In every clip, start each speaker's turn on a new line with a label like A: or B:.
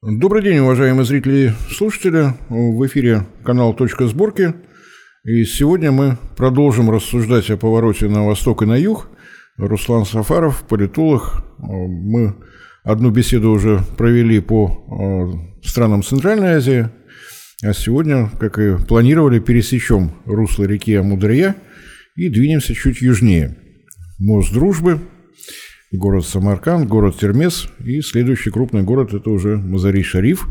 A: Добрый день, уважаемые зрители и слушатели. В эфире канал «Точка сборки». И сегодня мы продолжим рассуждать о повороте на восток и на юг. Руслан Сафаров, политолог. Мы одну беседу уже провели по э, странам Центральной Азии. А сегодня, как и планировали, пересечем русло реки Амударья и двинемся чуть южнее. Мост дружбы – город Самарканд, город Термес, и следующий крупный город – это уже Мазари-Шариф,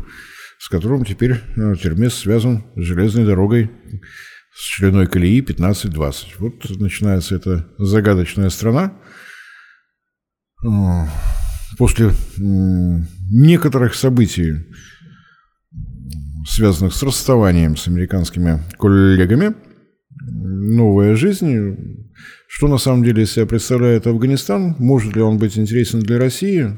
A: с которым теперь э, Термес связан с железной дорогой с шириной колеи 15-20. Вот начинается эта загадочная страна. После некоторых событий, связанных с расставанием с американскими коллегами, новая жизнь что на самом деле из себя представляет Афганистан? Может ли он быть интересен для России?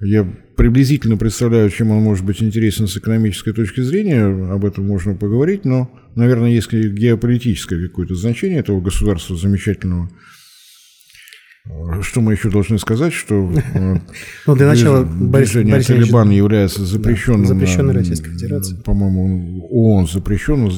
A: Я приблизительно представляю, чем он может быть интересен с экономической точки зрения, об этом можно поговорить, но, наверное, есть геополитическое какое-то значение этого государства замечательного. Что мы еще должны сказать, что
B: э, ну, для начала
A: движение Борис Талибан является запрещенным, да,
B: запрещенной Российской Федерацией.
A: По-моему, ООН запрещен,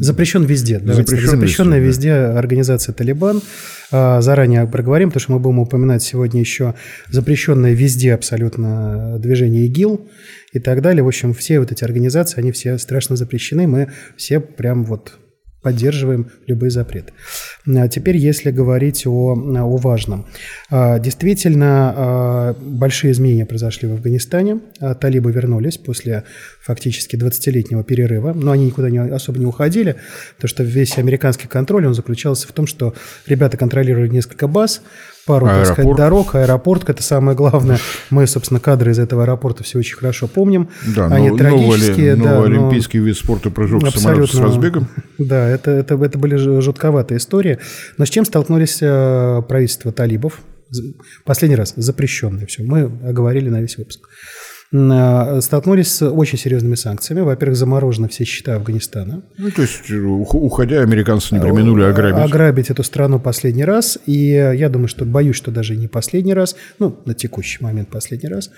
B: Запрещен везде. Запрещен Запрещенная везде, везде организация «Талибан». А, заранее проговорим, потому что мы будем упоминать сегодня еще запрещенное везде абсолютно движение ИГИЛ и так далее. В общем, все вот эти организации, они все страшно запрещены. Мы все прям вот поддерживаем любые запреты. А теперь, если говорить о, о важном. А, действительно, а, большие изменения произошли в Афганистане. Талибы вернулись после фактически 20-летнего перерыва, но они никуда не, особо не уходили, потому что весь американский контроль, он заключался в том, что ребята контролировали несколько баз, пару, аэропорт. так сказать, дорог, аэропорт, это самое главное. Мы, собственно, кадры из этого аэропорта все очень хорошо помним.
A: Да, Они но, трагические. Новый, да, новый но... олимпийский вид спорта прыжок самолета с разбегом.
B: Да, это, это, это были жутковатые истории. Но с чем столкнулись э, правительства талибов? Последний раз запрещенные все. Мы оговорили на весь выпуск. Э, столкнулись с очень серьезными санкциями. Во-первых, заморожены все счета Афганистана.
A: Ну, то есть, э, уходя, американцы не применули э, ограбить.
B: Ограбить эту страну последний раз. И я думаю, что боюсь, что даже не последний раз, ну, на текущий момент последний раз.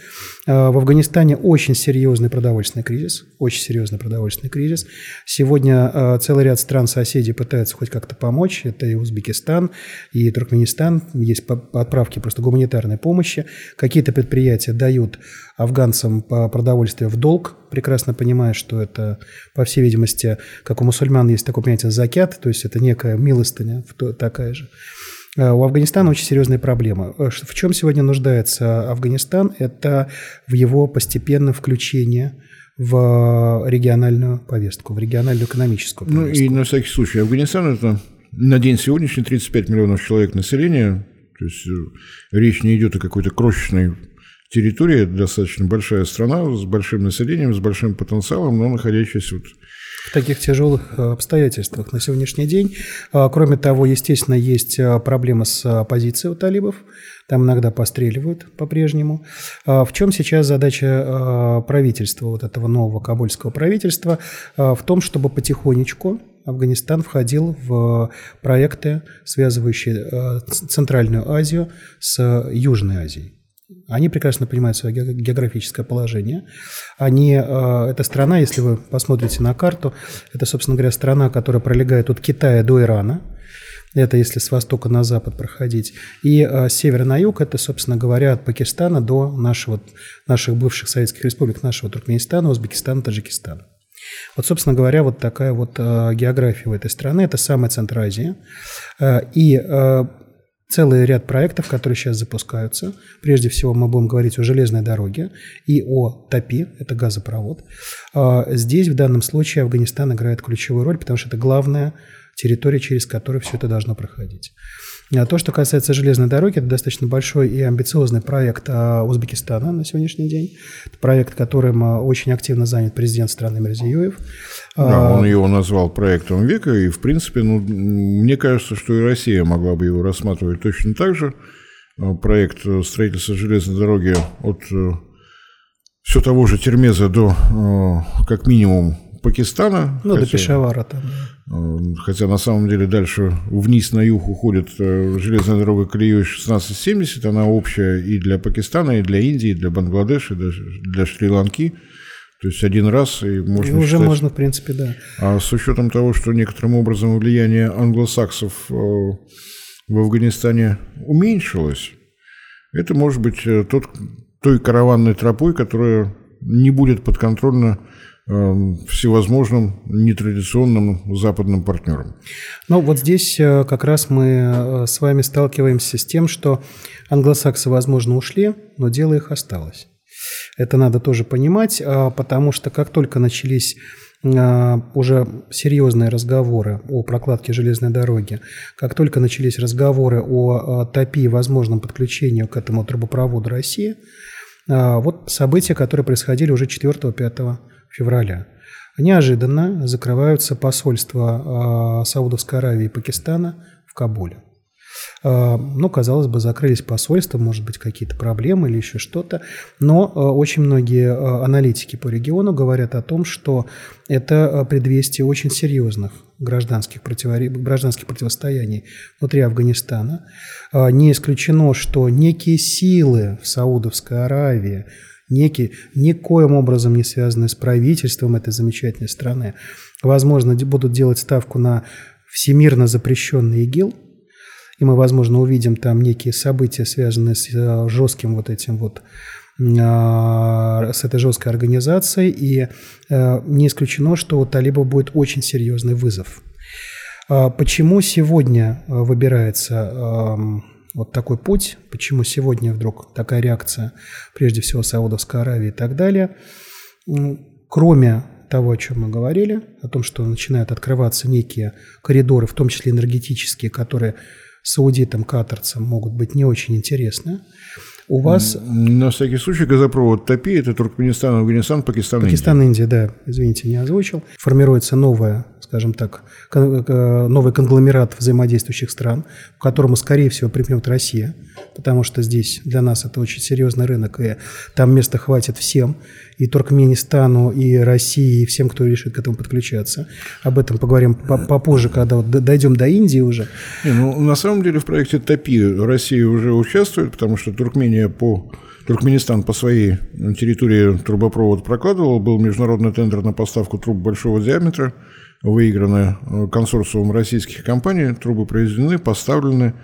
B: В Афганистане очень серьезный продовольственный кризис. Очень серьезный продовольственный кризис. Сегодня целый ряд стран-соседей пытаются хоть как-то помочь. Это и Узбекистан, и Туркменистан. Есть отправки просто гуманитарной помощи. Какие-то предприятия дают афганцам по продовольствию в долг, прекрасно понимая, что это, по всей видимости, как у мусульман есть такое понятие закят, то есть это некая милостыня такая же. А у Афганистана очень серьезные проблемы. В чем сегодня нуждается Афганистан? Это в его постепенном включении в региональную повестку, в региональную экономическую повестку.
A: Ну и на всякий случай, Афганистан это на день сегодняшний 35 миллионов человек населения, то есть э, речь не идет о какой-то крошечной территория, достаточно большая страна с большим населением, с большим потенциалом, но находящаяся вот
B: в таких тяжелых э, обстоятельствах на сегодняшний день. А, кроме того, естественно, есть э, проблема с оппозицией у талибов. Там иногда постреливают по-прежнему. А, в чем сейчас задача э, правительства, вот этого нового кабульского правительства? А, в том, чтобы потихонечку Афганистан входил в проекты, связывающие Центральную Азию с Южной Азией. Они прекрасно понимают свое географическое положение. Они, э, эта страна, если вы посмотрите на карту, это, собственно говоря, страна, которая пролегает от Китая до Ирана. Это если с востока на запад проходить. И э, с на юг, это, собственно говоря, от Пакистана до нашего, наших бывших советских республик, нашего Туркменистана, Узбекистана, Таджикистана. Вот, собственно говоря, вот такая вот э, география в этой страны. Это самая Центр Азии. Э, и э, целый ряд проектов, которые сейчас запускаются. Прежде всего мы будем говорить о железной дороге и о ТАПИ, это газопровод. А, здесь в данном случае Афганистан играет ключевую роль, потому что это главная территория, через которую все это должно проходить. А то, что касается железной дороги, это достаточно большой и амбициозный проект а, Узбекистана на сегодняшний день. Это проект, которым а, очень активно занят президент страны Мирзиёев.
A: Да, он его назвал проектом века, и, в принципе, ну, мне кажется, что и Россия могла бы его рассматривать точно так же. Проект строительства железной дороги от э, все того же Термеза до, э, как минимум, Пакистана.
B: Ну, хотя, до Пешавара там.
A: Э, хотя на самом деле дальше вниз на юг уходит э, железная дорога колеей 1670. Она общая и для Пакистана, и для Индии, и для Бангладеша, и для, для Шри-Ланки. То есть один раз и можно и
B: уже
A: считать,
B: можно, в принципе, да.
A: А с учетом того, что некоторым образом влияние англосаксов в Афганистане уменьшилось, это может быть тот, той караванной тропой, которая не будет подконтрольна всевозможным нетрадиционным западным партнерам.
B: Ну вот здесь э, как раз мы э, с вами сталкиваемся с тем, что англосаксы, возможно, ушли, но дело их осталось. Это надо тоже понимать, а, потому что как только начались а, уже серьезные разговоры о прокладке железной дороги, как только начались разговоры о ТОПИ и возможном подключении к этому трубопроводу России, вот события, которые происходили уже 4-5 февраля. Неожиданно закрываются посольства Саудовской Аравии и Пакистана в Кабуле. А, ну, казалось бы, закрылись посольства, может быть, какие-то проблемы или еще что-то. Но а, очень многие а, аналитики по региону говорят о том, что это предвестие очень серьезных гражданских, противори... гражданских противостояний внутри Афганистана. Не исключено, что некие силы в Саудовской Аравии, некие, никоим образом не связанные с правительством этой замечательной страны, возможно, будут делать ставку на всемирно запрещенный ИГИЛ – и мы, возможно, увидим там некие события, связанные с э, жестким вот этим вот а, с этой жесткой организацией, и э, не исключено, что у талибов будет очень серьезный вызов. А почему сегодня э, выбирается вот такой путь, почему сегодня вдруг такая реакция, прежде всего Саудовской Аравии и так далее, кроме того, о чем мы говорили, о том, что начинают открываться некие коридоры, в том числе энергетические, которые саудитам, катарцам могут быть не очень интересны. У вас...
A: На всякий случай газопровод ТОПИ – это Туркменистан, Афганистан, Пакистан,
B: Пакистан, Индия. Индия, да, извините, не озвучил. Формируется новая, скажем так, новый конгломерат взаимодействующих стран, к которому, скорее всего, припнет Россия, потому что здесь для нас это очень серьезный рынок, и там места хватит всем и Туркменистану, и России, и всем, кто решит к этому подключаться. Об этом поговорим попозже, когда вот дойдем до Индии уже.
A: Не, ну, на самом деле в проекте ТОПИ Россия уже участвует, потому что Туркмения по Туркменистан по своей территории трубопровод прокладывал, был международный тендер на поставку труб большого диаметра, выиграны э, консорциумом российских компаний, трубы произведены, поставлены,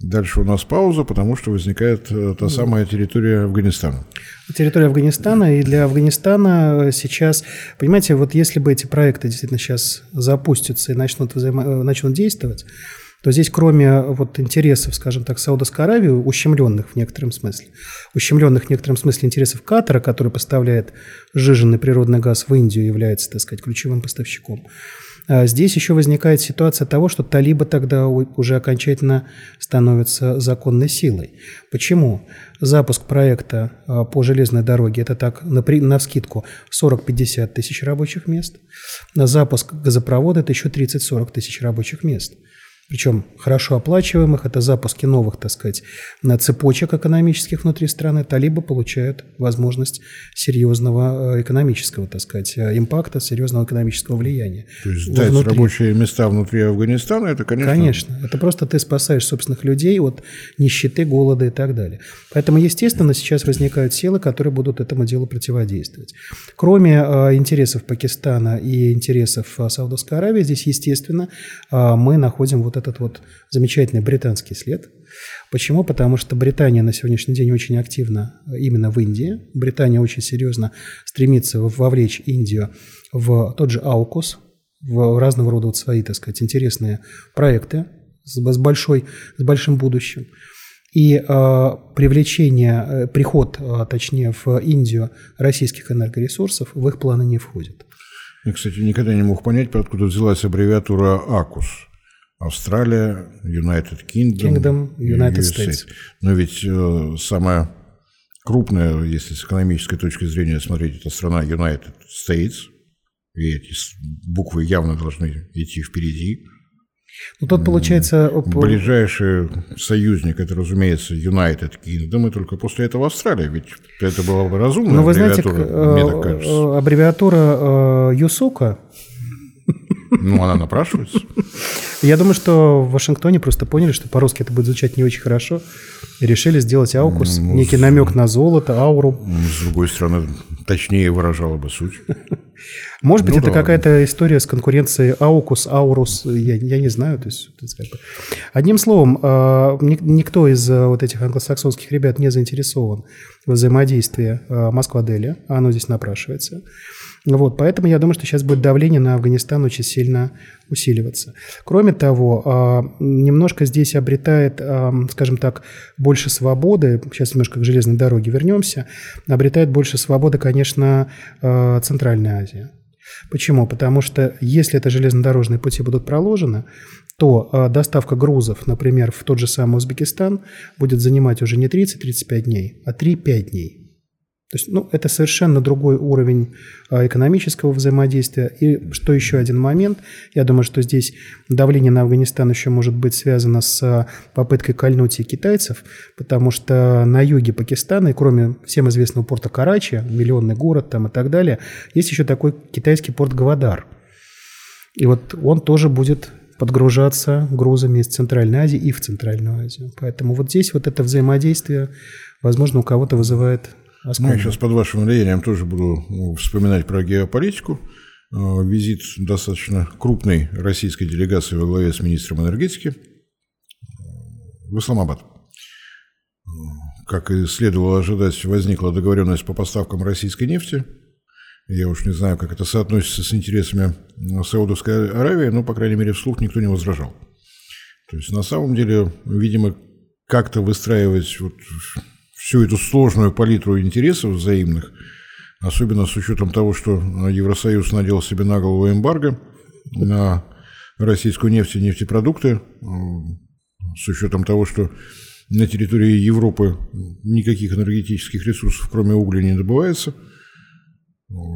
A: Дальше у нас пауза, потому что возникает э, та самая территория Афганистана.
B: Территория Афганистана. И для Афганистана сейчас, понимаете, вот если бы эти проекты действительно сейчас запустятся и начнут, взаимо... Э, начнут действовать, то здесь кроме вот интересов, скажем так, Саудовской Аравии, ущемленных в некотором смысле, ущемленных в некотором смысле интересов Катара, который поставляет сжиженный природный газ в Индию, является, так сказать, ключевым поставщиком, а здесь еще возникает ситуация того, что талибы тогда уже окончательно становятся законной силой. Почему? Запуск проекта а, по железной дороге – это так, на, вскидку, 40-50 тысяч рабочих мест. Запуск газопровода – это еще 30-40 тысяч рабочих мест причем хорошо оплачиваемых, это запуски новых, так сказать, на цепочек экономических внутри страны, талибы получают возможность серьезного э, экономического, так сказать, э, импакта, серьезного экономического влияния.
A: То есть дать внутри. рабочие места внутри Афганистана, это, конечно...
B: Конечно, это просто ты спасаешь собственных людей от нищеты, голода и так далее. Поэтому, естественно, сейчас возникают силы, которые будут этому делу противодействовать. Кроме э, интересов Пакистана и интересов э, Саудовской Аравии, здесь, естественно, э, мы находим вот вот этот вот замечательный британский след. Почему? Потому что Британия на сегодняшний день очень активна именно в Индии. Британия очень серьезно стремится вовлечь Индию в тот же Аукус, в разного рода вот свои, так сказать, интересные проекты с, большой, с большим будущим. И э, привлечение, э, приход, э, точнее, в Индию российских энергоресурсов в их планы не входит.
A: Я, кстати, никогда не мог понять, откуда взялась аббревиатура АКУС. Австралия, United Kingdom,
B: Kingdom United USA. States.
A: Но ведь э, самая крупная, если с экономической точки зрения смотреть, это страна United States, и эти буквы явно должны идти впереди.
B: Ну, тут получается...
A: Ближайший союзник, это, разумеется, United Kingdom, и только после этого Австралия, ведь это была бы разумная
B: ну, вы аббревиатура, знаете, мне так кажется. Э, аббревиатура э, ЮСУКа
A: ну, она напрашивается.
B: Я думаю, что в Вашингтоне просто поняли, что по-русски это будет звучать не очень хорошо. И решили сделать AUKUS, ну, некий намек на золото, ауру.
A: С другой стороны, точнее выражала бы суть.
B: Может быть, ну, это да. какая-то история с конкуренцией AUKUS, Aurus, я, я не знаю. То есть, Одним словом, а, никто из а, вот этих англосаксонских ребят не заинтересован в взаимодействии а, Москва-Дели, оно здесь напрашивается. Вот, поэтому я думаю, что сейчас будет давление на Афганистан очень сильно усиливаться. Кроме того, а, немножко здесь обретает, а, скажем так, больше свободы, сейчас немножко к железной дороге вернемся, обретает больше свободы, конечно, а, Центральная Азия. Почему? Потому что если это железнодорожные пути будут проложены, то доставка грузов, например, в тот же самый Узбекистан будет занимать уже не 30-35 дней, а 3-5 дней. То есть, ну, это совершенно другой уровень а, экономического взаимодействия. И что еще один момент, я думаю, что здесь давление на Афганистан еще может быть связано с а, попыткой кольнуть и китайцев, потому что на юге Пакистана, и кроме всем известного порта Карачи, миллионный город там и так далее, есть еще такой китайский порт Гавадар. И вот он тоже будет подгружаться грузами из Центральной Азии и в Центральную Азию. Поэтому вот здесь вот это взаимодействие, возможно, у кого-то вызывает
A: а ну, я сейчас под вашим влиянием тоже буду ну, вспоминать про геополитику. А, визит достаточно крупной российской делегации во главе с министром энергетики в Исламабад. Как и следовало ожидать, возникла договоренность по поставкам российской нефти. Я уж не знаю, как это соотносится с интересами Саудовской Аравии, но, по крайней мере, вслух никто не возражал. То есть, на самом деле, видимо, как-то выстраивать вот всю эту сложную палитру интересов взаимных, особенно с учетом того, что Евросоюз надел себе на голову эмбарго на российскую нефть и нефтепродукты, с учетом того, что на территории Европы никаких энергетических ресурсов, кроме угля, не добывается.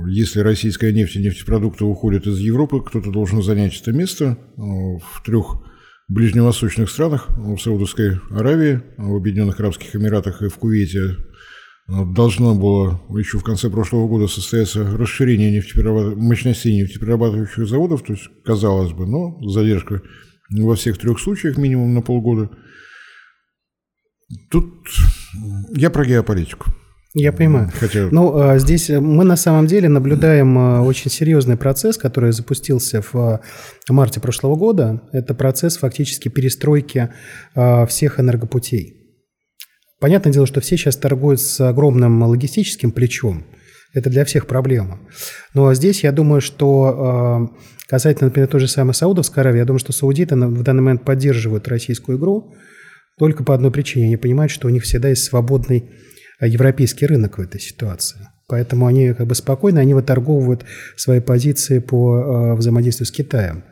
A: Если российская нефть и нефтепродукты уходят из Европы, кто-то должен занять это место в трех ближневосточных странах, в Саудовской Аравии, в Объединенных Арабских Эмиратах и в Кувейте должно было еще в конце прошлого года состояться расширение нефтеперерабат... мощностей нефтеперерабатывающих заводов, то есть, казалось бы, но задержка во всех трех случаях минимум на полгода. Тут я про геополитику.
B: Я понимаю. Хотя... Ну, а, здесь э, мы на самом деле наблюдаем э, очень серьезный процесс, который запустился в э, марте прошлого года. Это процесс фактически перестройки всех энергопутей. Понятное дело, что все сейчас торгуют с огромным логистическим плечом. Это для всех проблема. Но здесь я думаю, что касательно, например, той же самой Саудовской Аравии, я думаю, что саудиты в данный момент поддерживают российскую игру только по одной причине. Они понимают, что у них всегда есть свободный европейский рынок в этой ситуации. Поэтому они как бы спокойно, они выторговывают свои позиции по э, взаимодействию с Китаем.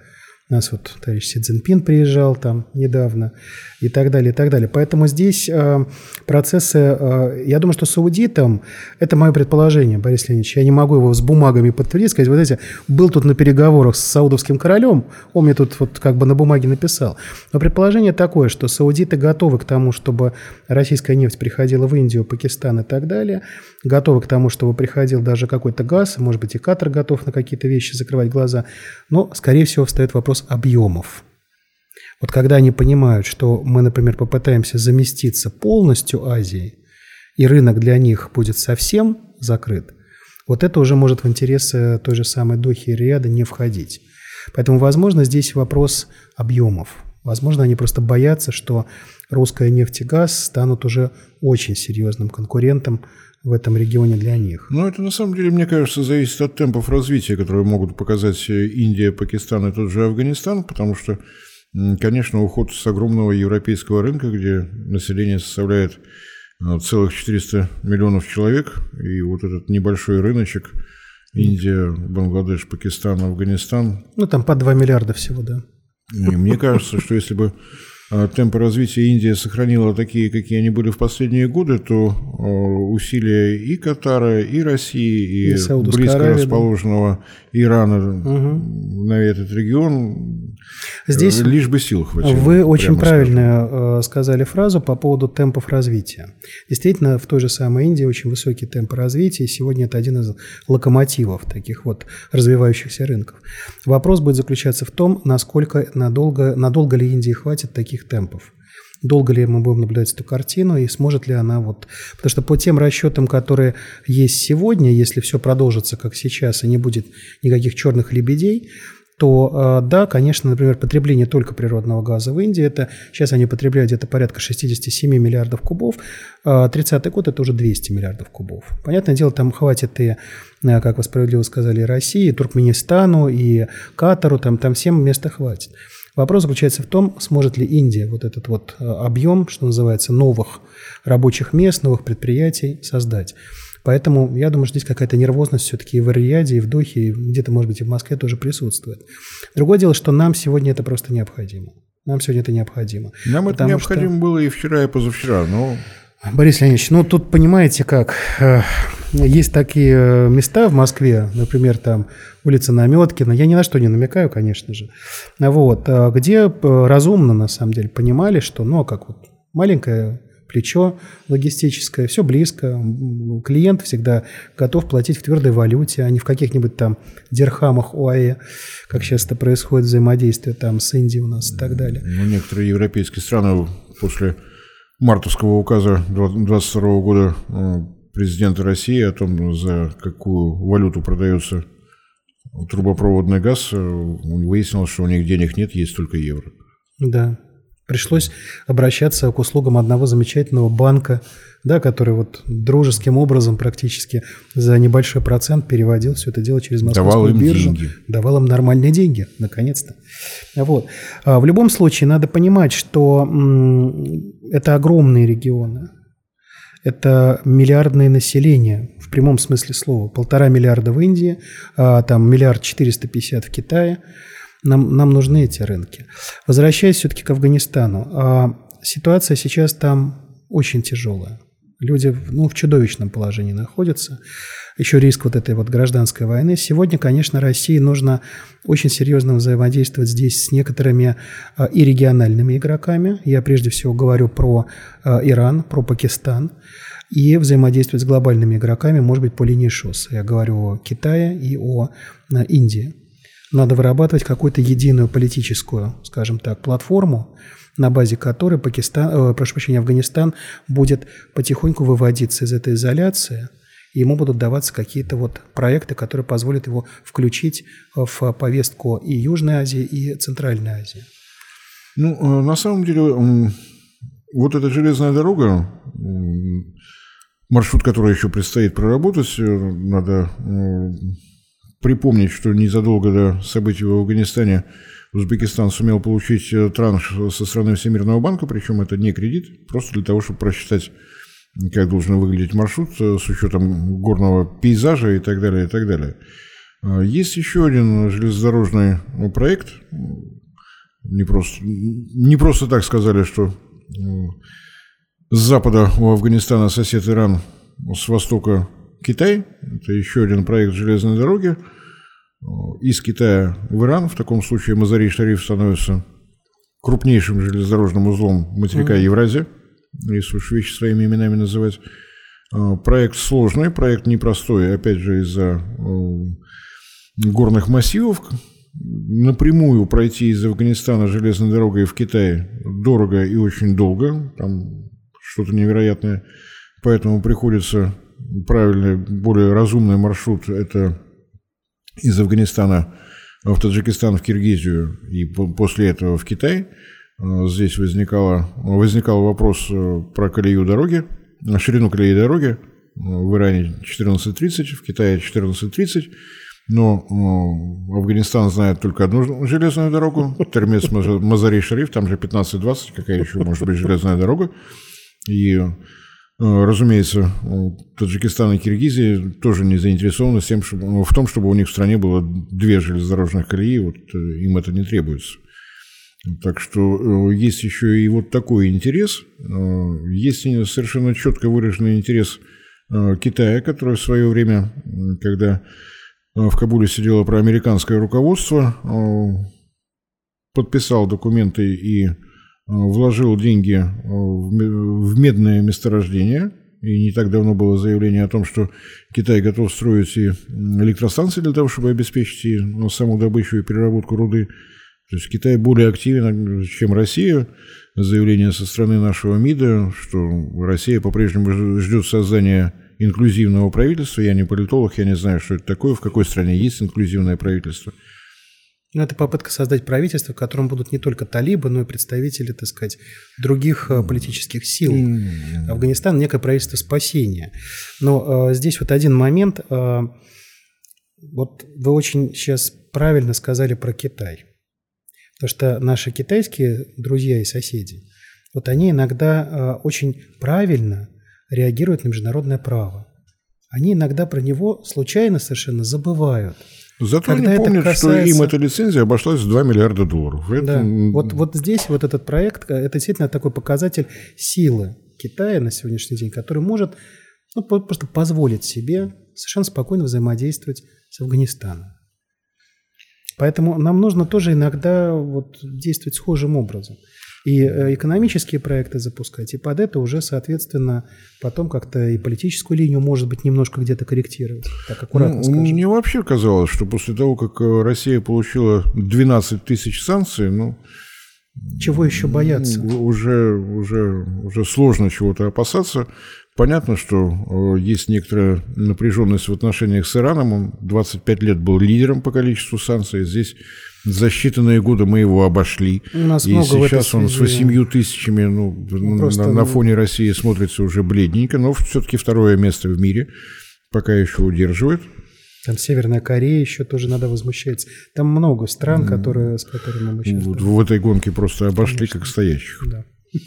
B: У нас вот товарищ Си Цзиньпин приезжал там недавно и так далее, и так далее. Поэтому здесь э, процессы, э, я думаю, что саудитам, это мое предположение, Борис Леонидович, я не могу его с бумагами подтвердить, сказать, вот знаете, был тут на переговорах с саудовским королем, он мне тут вот как бы на бумаге написал. Но предположение такое, что саудиты готовы к тому, чтобы российская нефть приходила в Индию, Пакистан и так далее, готовы к тому, чтобы приходил даже какой-то газ, может быть, и Катар готов на какие-то вещи закрывать глаза, но, скорее всего, встает вопрос объемов. Вот когда они понимают, что мы, например, попытаемся заместиться полностью Азией, и рынок для них будет совсем закрыт, вот это уже может в интересы той же самой Дохи и не входить. Поэтому, возможно, здесь вопрос объемов. Возможно, они просто боятся, что русская нефть и газ станут уже очень серьезным конкурентом в этом регионе для них?
A: Ну, это на самом деле, мне кажется, зависит от темпов развития, которые могут показать Индия, Пакистан и тот же Афганистан, потому что, конечно, уход с огромного европейского рынка, где население составляет а, целых 400 миллионов человек, и вот этот небольшой рыночек Индия, Бангладеш, Пакистан, Афганистан.
B: Ну, там по 2 миллиарда всего, да.
A: И мне кажется, что если бы темпы развития Индии сохранила такие, какие они были в последние годы, то усилия и Катара, и России, и, и близко Аравии, расположенного да. Ирана угу. на этот регион,
B: Здесь
A: лишь бы сил хватило.
B: Вы очень правильно скажем. сказали фразу по поводу темпов развития. Действительно, в той же самой Индии очень высокий темп развития, и сегодня это один из локомотивов таких вот развивающихся рынков. Вопрос будет заключаться в том, насколько надолго, надолго ли Индии хватит таких темпов. Долго ли мы будем наблюдать эту картину и сможет ли она вот... Потому что по тем расчетам, которые есть сегодня, если все продолжится как сейчас и не будет никаких черных лебедей, то э, да, конечно, например, потребление только природного газа в Индии, это сейчас они потребляют где-то порядка 67 миллиардов кубов, 30-й год это уже 200 миллиардов кубов. Понятное дело, там хватит и, э, как вы справедливо сказали, и России, и Туркменистану, и Катару, там, там всем места хватит. Вопрос заключается в том, сможет ли Индия вот этот вот э, объем, что называется, новых рабочих мест, новых предприятий создать. Поэтому я думаю, что здесь какая-то нервозность все-таки и в Рияде, и в Дохе, и где-то, может быть, и в Москве тоже присутствует. Другое дело, что нам сегодня это просто необходимо. Нам сегодня это необходимо.
A: Нам это необходимо что... было и вчера, и позавчера, но...
B: Борис Леонидович, ну тут понимаете как, э, есть такие э, места в Москве, например, там улица Наметкина, я ни на что не намекаю, конечно же, вот, э, где разумно, на самом деле, понимали, что, ну, а как вот маленькая плечо логистическое, все близко. Клиент всегда готов платить в твердой валюте, а не в каких-нибудь там дирхамах ОАЭ, как часто происходит взаимодействие там с Индией у нас и так далее.
A: Ну, некоторые европейские страны после мартовского указа 2022 года э, президента России о том, за какую валюту продается трубопроводный газ, э, выяснилось, что у них денег нет, есть только евро.
B: Да, Пришлось обращаться к услугам одного замечательного банка, да, который вот дружеским образом практически за небольшой процент переводил все это дело через московскую давал им биржу. Деньги. Давал им нормальные деньги, наконец-то. Вот. А в любом случае надо понимать, что это огромные регионы. Это миллиардное население в прямом смысле слова. Полтора миллиарда в Индии, а там миллиард четыреста пятьдесят в Китае – нам, нам нужны эти рынки. Возвращаясь все-таки к Афганистану, а ситуация сейчас там очень тяжелая. Люди ну, в чудовищном положении находятся. Еще риск вот этой вот гражданской войны. Сегодня, конечно, России нужно очень серьезно взаимодействовать здесь с некоторыми а, и региональными игроками. Я прежде всего говорю про а, Иран, про Пакистан. И взаимодействовать с глобальными игроками, может быть, по линии ШОС. Я говорю о Китае и о Индии. Надо вырабатывать какую-то единую политическую, скажем так, платформу, на базе которой Пакистан, э, прошу прощения, Афганистан будет потихоньку выводиться из этой изоляции, и ему будут даваться какие-то вот проекты, которые позволят его включить в повестку и Южной Азии, и Центральной Азии.
A: Ну, э, на самом деле, вот эта железная дорога, маршрут, который еще предстоит проработать, э, надо припомнить, что незадолго до событий в Афганистане Узбекистан сумел получить э, транш со стороны Всемирного банка, причем это не кредит, просто для того, чтобы просчитать, как должен выглядеть маршрут э, с учетом горного пейзажа и так далее, и так далее. А, есть еще один железнодорожный ну, проект. Не просто, не просто так сказали, что с запада у Афганистана сосед Иран, с востока Китай. Это еще один проект железной дороги из Китая в Иран. В таком случае Мазари-Шариф становится крупнейшим железнодорожным узлом материка mm-hmm. Евразия, если уж вещи своими именами называть. А, проект сложный, проект непростой, опять же, из-за горных массивов. Напрямую пройти из Афганистана железной дорогой в Китай дорого и очень долго, там что-то невероятное. Поэтому приходится правильный, более разумный маршрут – это из Афганистана в Таджикистан, в Киргизию и после этого в Китай. Э, здесь возникало, возникал вопрос э, про колею дороги, ширину колеи дороги. Э, в Иране 14.30, в Китае 14.30. Но Афганистан знает только одну железную дорогу, Термес Мазари-Шариф, там же 15-20, какая еще может быть железная дорога. И Э, разумеется, Таджикистан и Киргизия тоже не заинтересованы тем, чтобы, в том, чтобы у них в стране было две железнодорожных колеи, вот э, им это не требуется. Так что есть еще и вот такой интерес. Есть совершенно четко выраженный интерес Китая, который в свое время, когда в Кабуле сидело проамериканское руководство, подписал документы и вложил деньги в медное месторождение – и не так давно было заявление о том, что Китай готов строить и электростанции для того, чтобы обеспечить и ну, саму добычу и переработку руды. То есть Китай более активен, чем Россия. Заявление со стороны нашего МИДа, что Россия по-прежнему ждет создания инклюзивного правительства. Я не политолог, я не знаю, что это такое, в какой стране есть инклюзивное правительство –
B: ну, это попытка создать правительство, в котором будут не только талибы, но и представители, так сказать, других э, политических сил. Афганистан – некое правительство спасения. Но э, здесь вот один момент. Э, вот вы очень сейчас правильно сказали про Китай. Потому что наши китайские друзья и соседи, вот они иногда э, очень правильно реагируют на международное право. Они иногда про него случайно совершенно забывают –
A: Зато Когда они помнят, касается... что им эта лицензия обошлась в 2 миллиарда долларов.
B: Это... Да. Вот, вот здесь вот этот проект, это действительно такой показатель силы Китая на сегодняшний день, который может ну, просто позволить себе совершенно спокойно взаимодействовать с Афганистаном. Поэтому нам нужно тоже иногда вот действовать схожим образом и э, экономические проекты запускать, и под это уже, соответственно, потом как-то и политическую линию, может быть, немножко где-то корректировать. Так аккуратно ну, скажем.
A: Мне вообще казалось, что после того, как э, Россия получила 12 тысяч санкций, ну,
B: чего еще бояться?
A: Уже, уже, уже сложно чего-то опасаться. Понятно, что э, есть некоторая напряженность в отношениях с Ираном. Он 25 лет был лидером по количеству санкций. Здесь за считанные годы мы его обошли. У нас и много сейчас он с 8 тысячами ну, ну, Просто... на, на фоне России смотрится уже бледненько, но все-таки второе место в мире пока еще удерживает.
B: Там Северная Корея еще тоже надо возмущаться. Там много стран, которые, с которыми мы сейчас...
A: Вот в этой гонке просто обошли Конечно. как стоящих. Да.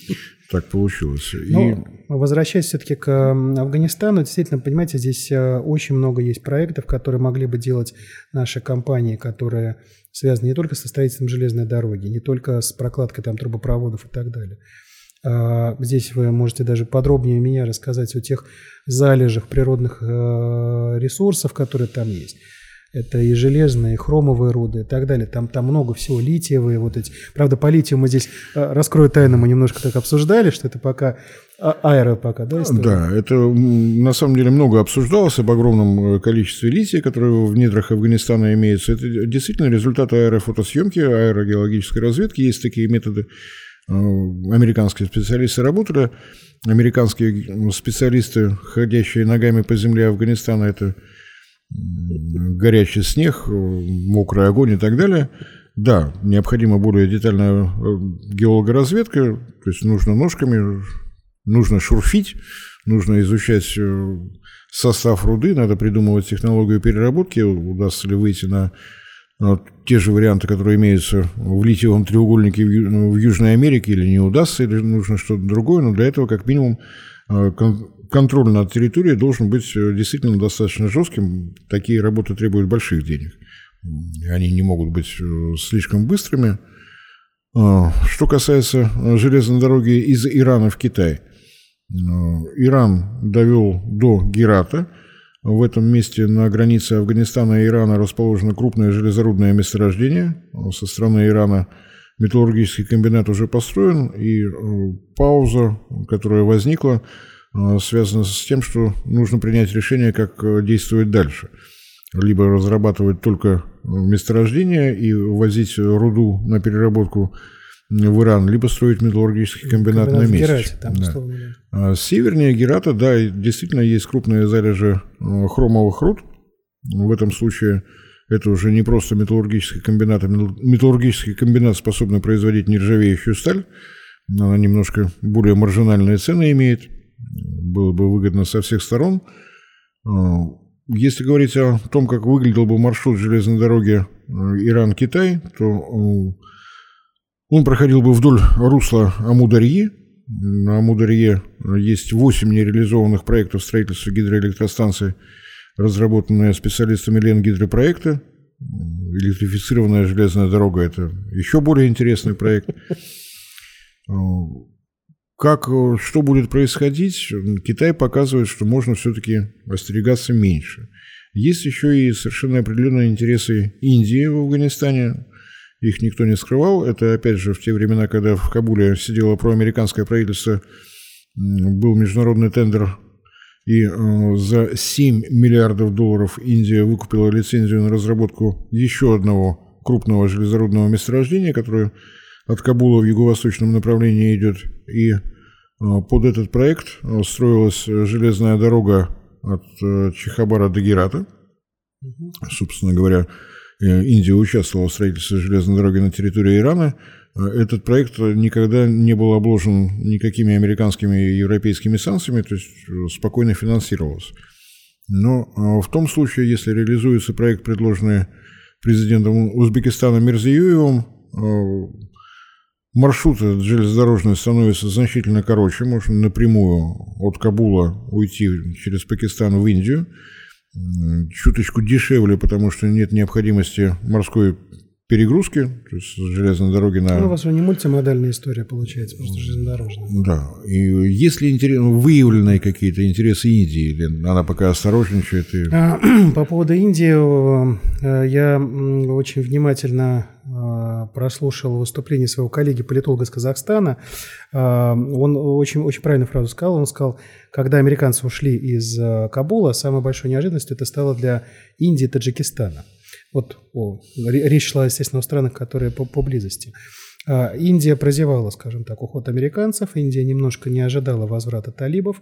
A: Так получилось.
B: Но, и... Возвращаясь все-таки к Афганистану, действительно, понимаете, здесь э, очень много есть проектов, которые могли бы делать наши компании, которые связаны не только со строительством железной дороги, не только с прокладкой там трубопроводов и так далее. А, здесь вы можете даже подробнее меня рассказать о тех залежах природных э, ресурсов, которые там есть. Это и железные, и хромовые руды и так далее. Там, там много всего, литиевые вот эти. Правда, по литию мы здесь, э, раскрою тайну, мы немножко так обсуждали, что это пока а, аэро пока, да?
A: История? Да, это на самом деле много обсуждалось об огромном э, количестве лития, которое в недрах Афганистана имеется. Это действительно результат аэрофотосъемки, аэрогеологической разведки. Есть такие методы. Э, американские специалисты работали. Американские специалисты, ходящие ногами по земле Афганистана, это горячий снег, мокрый огонь и так далее. Да, необходима более детальная э, геологоразведка, то есть нужно ножками, нужно шурфить, нужно изучать э, состав руды, надо придумывать технологию переработки, удастся ли выйти на те же варианты, которые имеются в литиевом треугольнике в Южной Америке, или не удастся, или нужно что-то другое, но для этого как минимум э, контроль над территорией должен быть э, действительно достаточно жестким. Такие работы требуют больших денег. Они не могут быть э, слишком быстрыми. А, что касается э, железной дороги из Ирана в Китай. Иран довел до Герата. В этом месте на границе Афганистана и Ирана расположено крупное железорудное месторождение. Со стороны Ирана металлургический комбинат уже построен, и пауза, которая возникла, связано с тем, что нужно принять решение, как э, действовать дальше. Либо разрабатывать только месторождение и возить руду на переработку в Иран, либо строить металлургический комбинат, комбинат на месте. Герате, там, да. Условно. А севернее Герата, да, действительно есть крупные залежи э, хромовых руд. В этом случае это уже не просто металлургический комбинат, а металлургический комбинат, способный производить нержавеющую сталь. Она немножко более маржинальные цены имеет было бы выгодно со всех сторон. А, если говорить о том, как выглядел бы маршрут железной дороги э, Иран-Китай, то э, он проходил бы вдоль русла Амударьи. На Амударье есть 8 нереализованных проектов строительства гидроэлектростанции, разработанные специалистами Ленгидропроекта. Электрифицированная железная дорога – это еще более интересный проект. Как, что будет происходить, Китай показывает, что можно все-таки остерегаться меньше. Есть еще и совершенно определенные интересы Индии в Афганистане. Их никто не скрывал. Это, опять же, в те времена, когда в Кабуле сидело проамериканское правительство, был международный тендер, и э, за 7 миллиардов долларов Индия выкупила лицензию на разработку еще одного крупного железнодорожного месторождения, которое от Кабула в юго-восточном направлении идет. И э, под этот проект э, строилась железная дорога от Чехабара до Герата. Собственно говоря, Индия участвовала в строительстве железной дороги на территории Ирана – этот проект никогда не был обложен никакими американскими и европейскими санкциями, то есть э, спокойно финансировался. Но э, в том случае, если реализуется проект, предложенный президентом Узбекистана Мирзиёевым, э, маршруты железнодорожные становятся значительно короче. Можно напрямую от Кабула уйти через Пакистан в Индию. Чуточку дешевле, потому что нет необходимости морской перегрузки, то есть с железной дороги на...
B: Ну, у вас же не мультимодальная история получается, просто железнодорожная.
A: Да. И если интерес, выявленные какие-то интересы Индии, или она пока осторожничает? И... А,
B: по поводу Индии, э, я очень внимательно э, прослушал выступление своего коллеги, политолога из Казахстана. Э, он очень, очень правильную фразу сказал. Он сказал, когда американцы ушли из Кабула, самой большой неожиданностью это стало для Индии и Таджикистана. Вот о, речь шла, естественно, о странах, которые по поблизости. А, Индия прозевала, скажем так, уход американцев. Индия немножко не ожидала возврата талибов.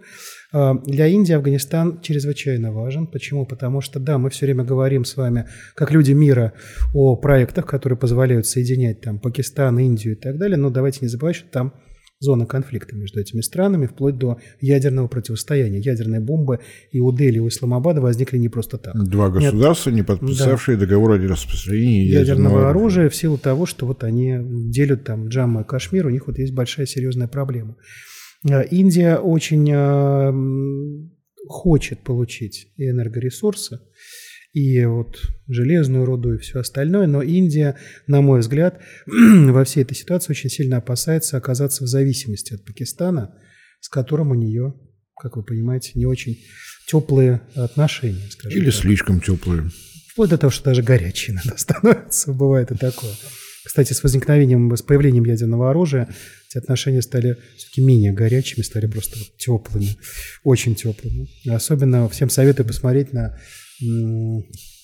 B: А, для Индии Афганистан чрезвычайно важен. Почему? Потому что, да, мы все время говорим с вами, как люди мира, о проектах, которые позволяют соединять там Пакистан, Индию и так далее. Но давайте не забывать, что там зона конфликта между этими странами, вплоть до ядерного противостояния. Ядерные бомбы и у Дели, и у Исламабада возникли не просто так.
A: Два государства, Нет, не подписавшие да. договор о распространении ядерного, ядерного оружия. оружия
B: в силу того, что вот они делят там Джамму и Кашмир, у них вот есть большая серьезная проблема. А, Индия очень а, хочет получить энергоресурсы, и вот железную руду и все остальное. Но Индия, на мой взгляд, во всей этой ситуации очень сильно опасается оказаться в зависимости от Пакистана, с которым у нее, как вы понимаете, не очень теплые отношения.
A: Скажем Или так. слишком теплые.
B: Вплоть до того, что даже горячие иногда становятся, бывает и такое. Кстати, с возникновением, с появлением ядерного оружия эти отношения стали все-таки менее горячими, стали просто теплыми, очень теплыми. Особенно всем советую посмотреть на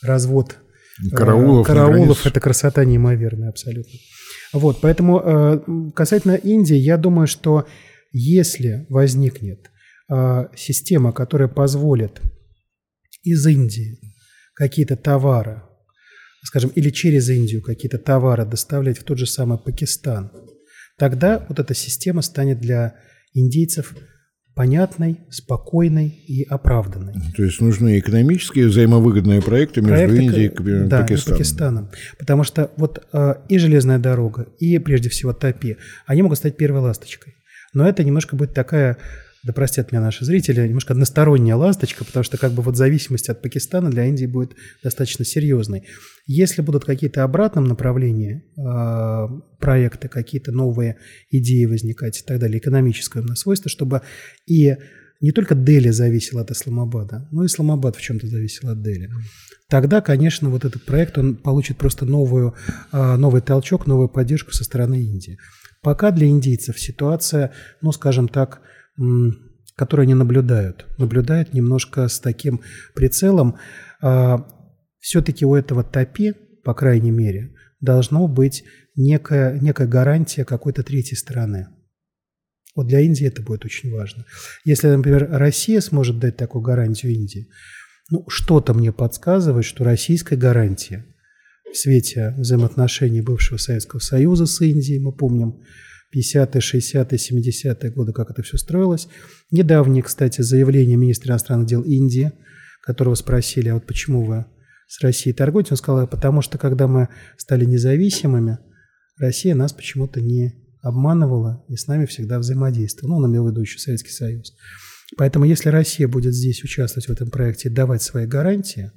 B: развод
A: э, караулов,
B: караулов это красота неимоверная абсолютно. Вот, поэтому э, касательно Индии, я думаю, что если возникнет э, система, которая позволит из Индии какие-то товары, скажем, или через Индию какие-то товары доставлять в тот же самый Пакистан, тогда вот эта система станет для индейцев – понятной, спокойной и оправданной.
A: То есть нужны экономические взаимовыгодные проекты между проекты, Индией и
B: да,
A: Пакистаном.
B: И Пакистаном. Потому что вот э, и железная дорога, и прежде всего ТАПИ, они могут стать первой ласточкой. Но это немножко будет такая да простят меня наши зрители, немножко односторонняя ласточка, потому что как бы вот зависимость от Пакистана для Индии будет достаточно серьезной. Если будут какие-то обратном направлении э, проекты, какие-то новые идеи возникать и так далее, экономическое у нас свойство, чтобы и не только Дели зависел от Исламабада, но и Исламабад в чем-то зависел от Дели. Тогда, конечно, вот этот проект, он получит просто новую, э, новый толчок, новую поддержку со стороны Индии. Пока для индийцев ситуация, ну, скажем так, которые они наблюдают. Наблюдают немножко с таким прицелом. А, Все-таки у этого топи, по крайней мере, должно быть некая, некая гарантия какой-то третьей стороны. Вот для Индии это будет очень важно. Если, например, Россия сможет дать такую гарантию Индии, ну, что-то мне подсказывает, что российская гарантия в свете взаимоотношений бывшего Советского Союза с Индией, мы помним, 50-е, 60-е, 70-е годы, как это все строилось. Недавнее, кстати, заявление министра иностранных дел Индии, которого спросили, а вот почему вы с Россией торгуете? Он сказал, потому что когда мы стали независимыми, Россия нас почему-то не обманывала и с нами всегда взаимодействовала. Ну, он имел в виду еще Советский Союз. Поэтому если Россия будет здесь участвовать в этом проекте и давать свои гарантии,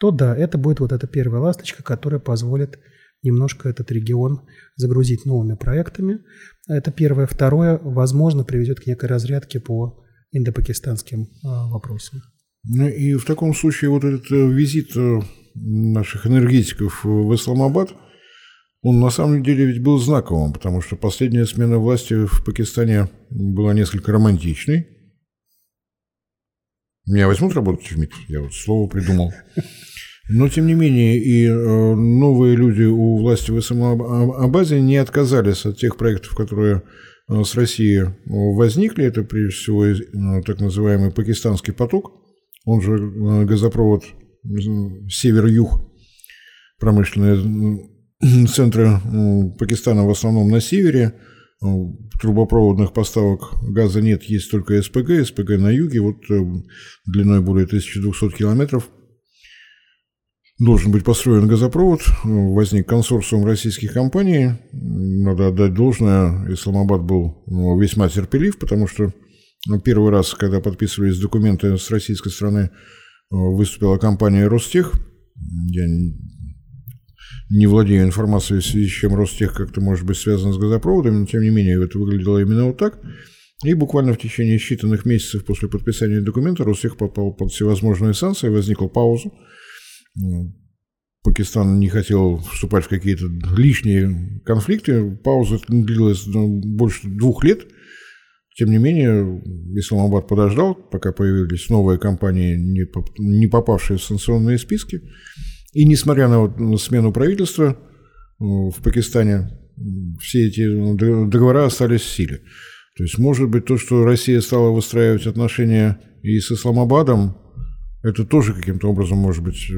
B: то да, это будет вот эта первая ласточка, которая позволит немножко этот регион загрузить новыми проектами. Это первое. Второе, возможно, приведет к некой разрядке по индопакистанским а, вопросам.
A: Ну и в таком случае вот этот э, визит э, наших энергетиков в Исламабад, он на самом деле ведь был знаковым, потому что последняя смена власти в Пакистане была несколько романтичной. Меня возьмут работать в МИД? Я вот слово придумал. Но, тем не менее, и э, новые люди у власти в Исламабаде не отказались от тех проектов, которые с Россией возникли. Это, прежде всего, так называемый пакистанский поток – он же э, газопровод север-юг, промышленные центры Пакистана в основном на севере, трубопроводных поставок газа нет, есть только СПГ, СПГ на юге, вот э, длиной более 1200 километров. Должен быть построен газопровод, возник консорциум российских компаний. Надо отдать должное, Исламабад был ну, весьма терпелив, потому что ну, первый раз, когда подписывались документы с российской стороны, э, выступила компания «Ростех». Я не владею информацией, в связи с чем Ростех как-то может быть связан с газопроводами, но тем не менее это выглядело именно вот так. И буквально в течение считанных месяцев после подписания документа Ростех попал под всевозможные санкции, возникла пауза. Пакистан не хотел вступать в какие-то лишние конфликты. Пауза длилась ну, больше двух лет – тем не менее, Исламабад подождал, пока появились новые компании, не попавшие в санкционные списки. И несмотря на, на смену правительства э, в Пакистане, все эти договора остались в силе. То есть, может быть, то, что Россия стала выстраивать отношения и с Исламабадом, это тоже каким-то образом, может быть, э,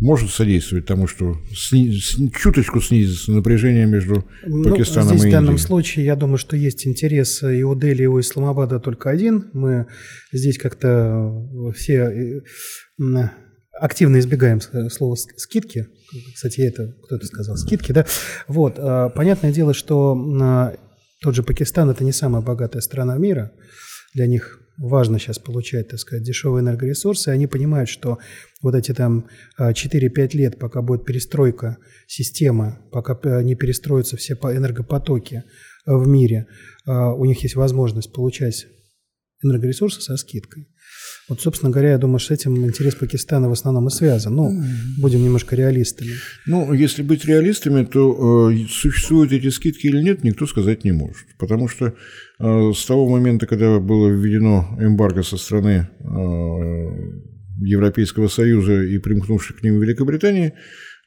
A: может содействовать тому, что сни, чуточку снизится напряжение между ну, Пакистаном
B: здесь
A: и Индией.
B: в данном случае, я думаю, что есть интерес и у Дели, и у Исламабада только один. Мы здесь как-то все э, активно избегаем слова «скидки». Кстати, это кто-то сказал «скидки», да? Вот. Понятное дело, что тот же Пакистан – это не самая богатая страна мира. Для них важно сейчас получать, так сказать, дешевые энергоресурсы, они понимают, что вот эти там 4-5 а, лет, пока будет перестройка системы, пока э, не перестроятся все энергопотоки э, в мире, а, у них есть возможность получать энергоресурсы со скидкой. Вот, собственно говоря, я думаю, что с этим интерес Пакистана в основном и связан. Ну, будем немножко реалистами.
A: Ну, если быть реалистами, то э, существуют эти скидки или нет, никто сказать не может. Потому что э, с того момента, когда было введено эмбарго со стороны э, Европейского Союза и примкнувших к ним Великобритании,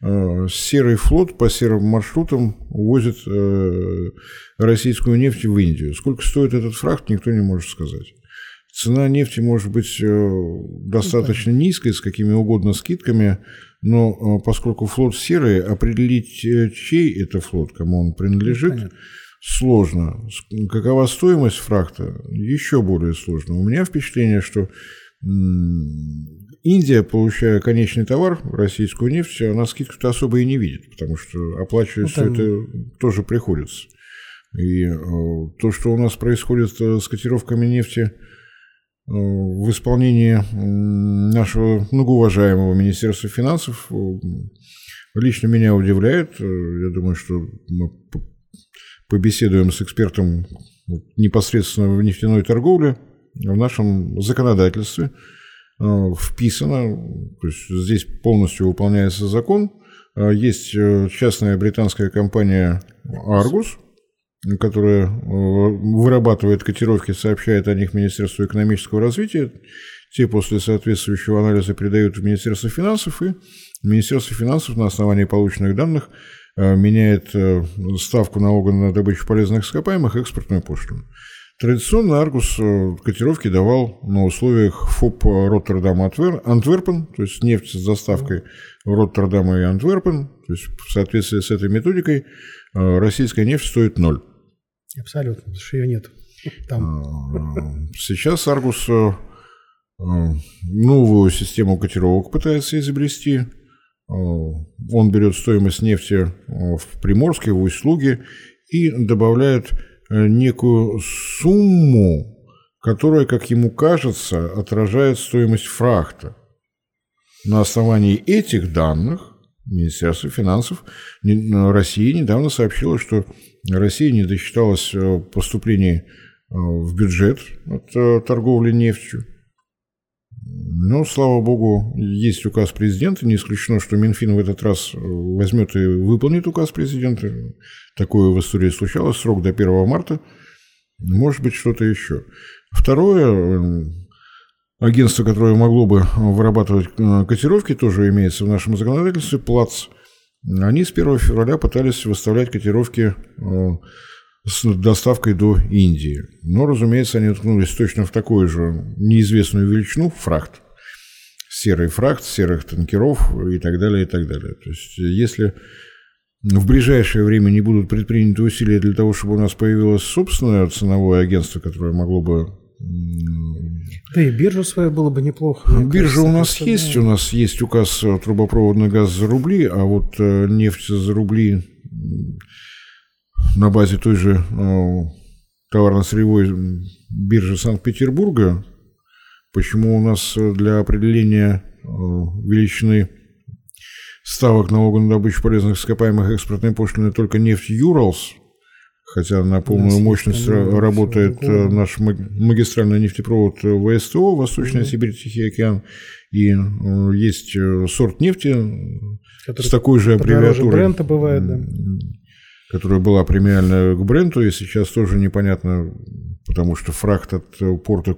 A: э, серый флот по серым маршрутам возит э, российскую нефть в Индию. Сколько стоит этот фрахт, никто не может сказать. Цена нефти может быть э, достаточно низкой, с какими угодно скидками, но э, поскольку флот серый, определить, э, чей это флот, кому он принадлежит, Понятно. сложно. Какова стоимость фрахта? Еще более сложно. У меня впечатление, что Индия, получая конечный товар, российскую нефть, она скидку-то особо и не видит, потому что оплачивать ну, там... все это тоже приходится. И то, что у нас происходит с котировками нефти в исполнении нашего многоуважаемого Министерства финансов лично меня удивляет. Я думаю, что мы побеседуем с экспертом непосредственно в нефтяной торговле, в нашем законодательстве э, вписано, то есть здесь полностью выполняется закон. Э, есть э, частная британская компания «Аргус», которая э, вырабатывает котировки, сообщает о них Министерству экономического развития. Те после соответствующего анализа передают в Министерство финансов, и Министерство финансов на основании полученных данных э, меняет э, ставку налога на добычу полезных ископаемых экспортную пошлину. Традиционно Аргус котировки давал на условиях ФОП Роттердама Антверпен, то есть нефть с доставкой в Роттердам и Антверпен. То есть в соответствии с этой методикой российская нефть стоит ноль.
B: Абсолютно, потому что ее нет. Там.
A: А, сейчас Аргус э, э, новую систему котировок пытается изобрести. Э, он берет стоимость нефти в Приморске, в Усть-Луге и добавляет некую сумму, которая, как ему кажется, отражает стоимость фрахта. На основании этих данных Министерство финансов России недавно сообщило, что Россия не досчиталась э, поступлений э, в бюджет от э, торговли нефтью. Но, слава богу, есть указ президента. Не исключено, что Минфин в этот раз возьмет и выполнит указ президента. Такое в истории случалось. Срок до 1 марта. Может быть, что-то еще. Второе, агентство, которое могло бы вырабатывать котировки, тоже имеется в нашем законодательстве, ПЛАЦ. Они с 1 февраля пытались выставлять котировки с доставкой до Индии. Но, разумеется, они уткнулись точно в такую же неизвестную величину – фрахт. Серый фрахт, серых танкеров и так далее, и так далее. То есть, если в ближайшее время не будут предприняты усилия для того, чтобы у нас появилось собственное ценовое агентство, которое могло бы
B: да и биржа своя было бы неплохо.
A: Биржа кажется, у нас есть, да. у нас есть указ трубопроводный газ за рубли, а вот э, нефть за рубли на базе той же э, товарно-сырьевой биржи Санкт-Петербурга, почему у нас для определения э, величины ставок налога на добычу полезных ископаемых экспортной пошлины только нефть Юралс, хотя на полную мощность работает э, наш магистральный нефтепровод ВСТО, Восточная Сибирь, Тихий океан, и есть сорт нефти Который с такой же аббревиатурой.
B: Брента бывает, да
A: которая была премиальна к бренду, и сейчас тоже непонятно, потому что фрахт от порта